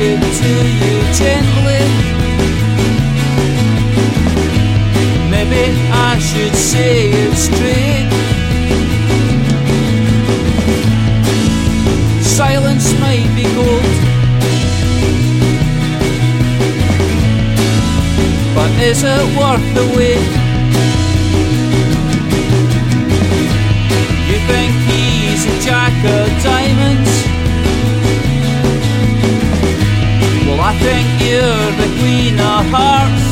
give it to you gently. Maybe I should say it straight. Silence might be gold, but is it worth the wait? You think he's a jacker? Think you're the queen of hearts.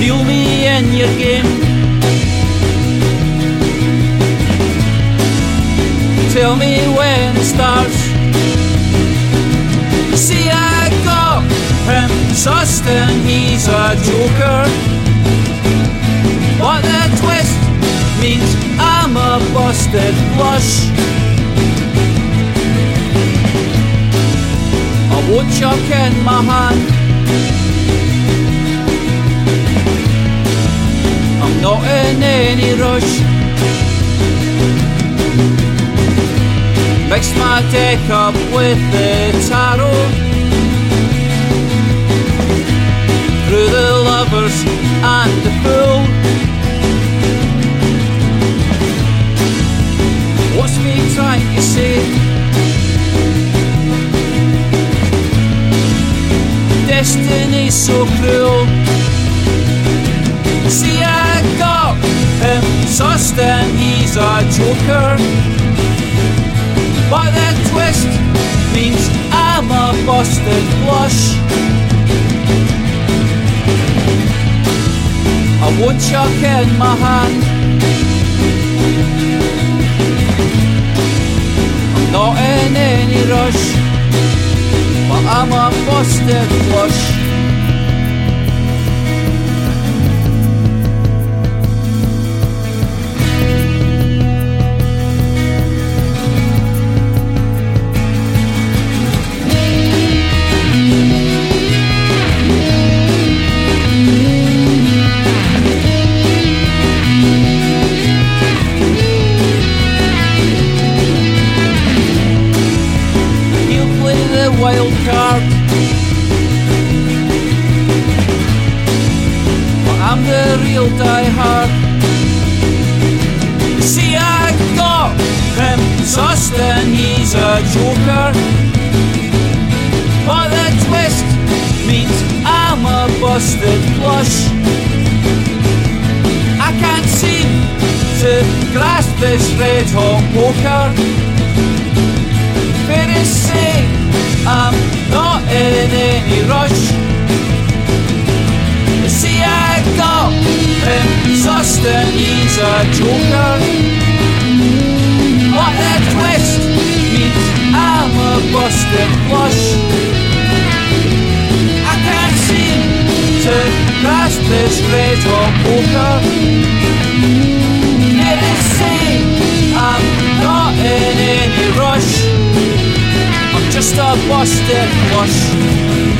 Deal me in your game. Tell me when it starts. See, I got him sussed and he's a joker. But the twist means I'm a busted flush. Woodchuck in my hand. I'm not in any rush. Mix my deck up with the tarot. Through the lovers and the fool. Destiny's so cruel. See, I got him sussed and he's a joker. But that twist means I'm a busted flush. A woodchuck in my hand. Busted flush. The real diehard. See, I got him sussed and he's a joker. But the twist means I'm a busted flush. I can't seem to grasp this red hot poker. Fair to say, I'm not in any rush. And he's a joker. What a twist means I'm a busted flush. I can't seem to grasp this red hot poker. Fair to say, I'm not in any rush. I'm just a busted flush.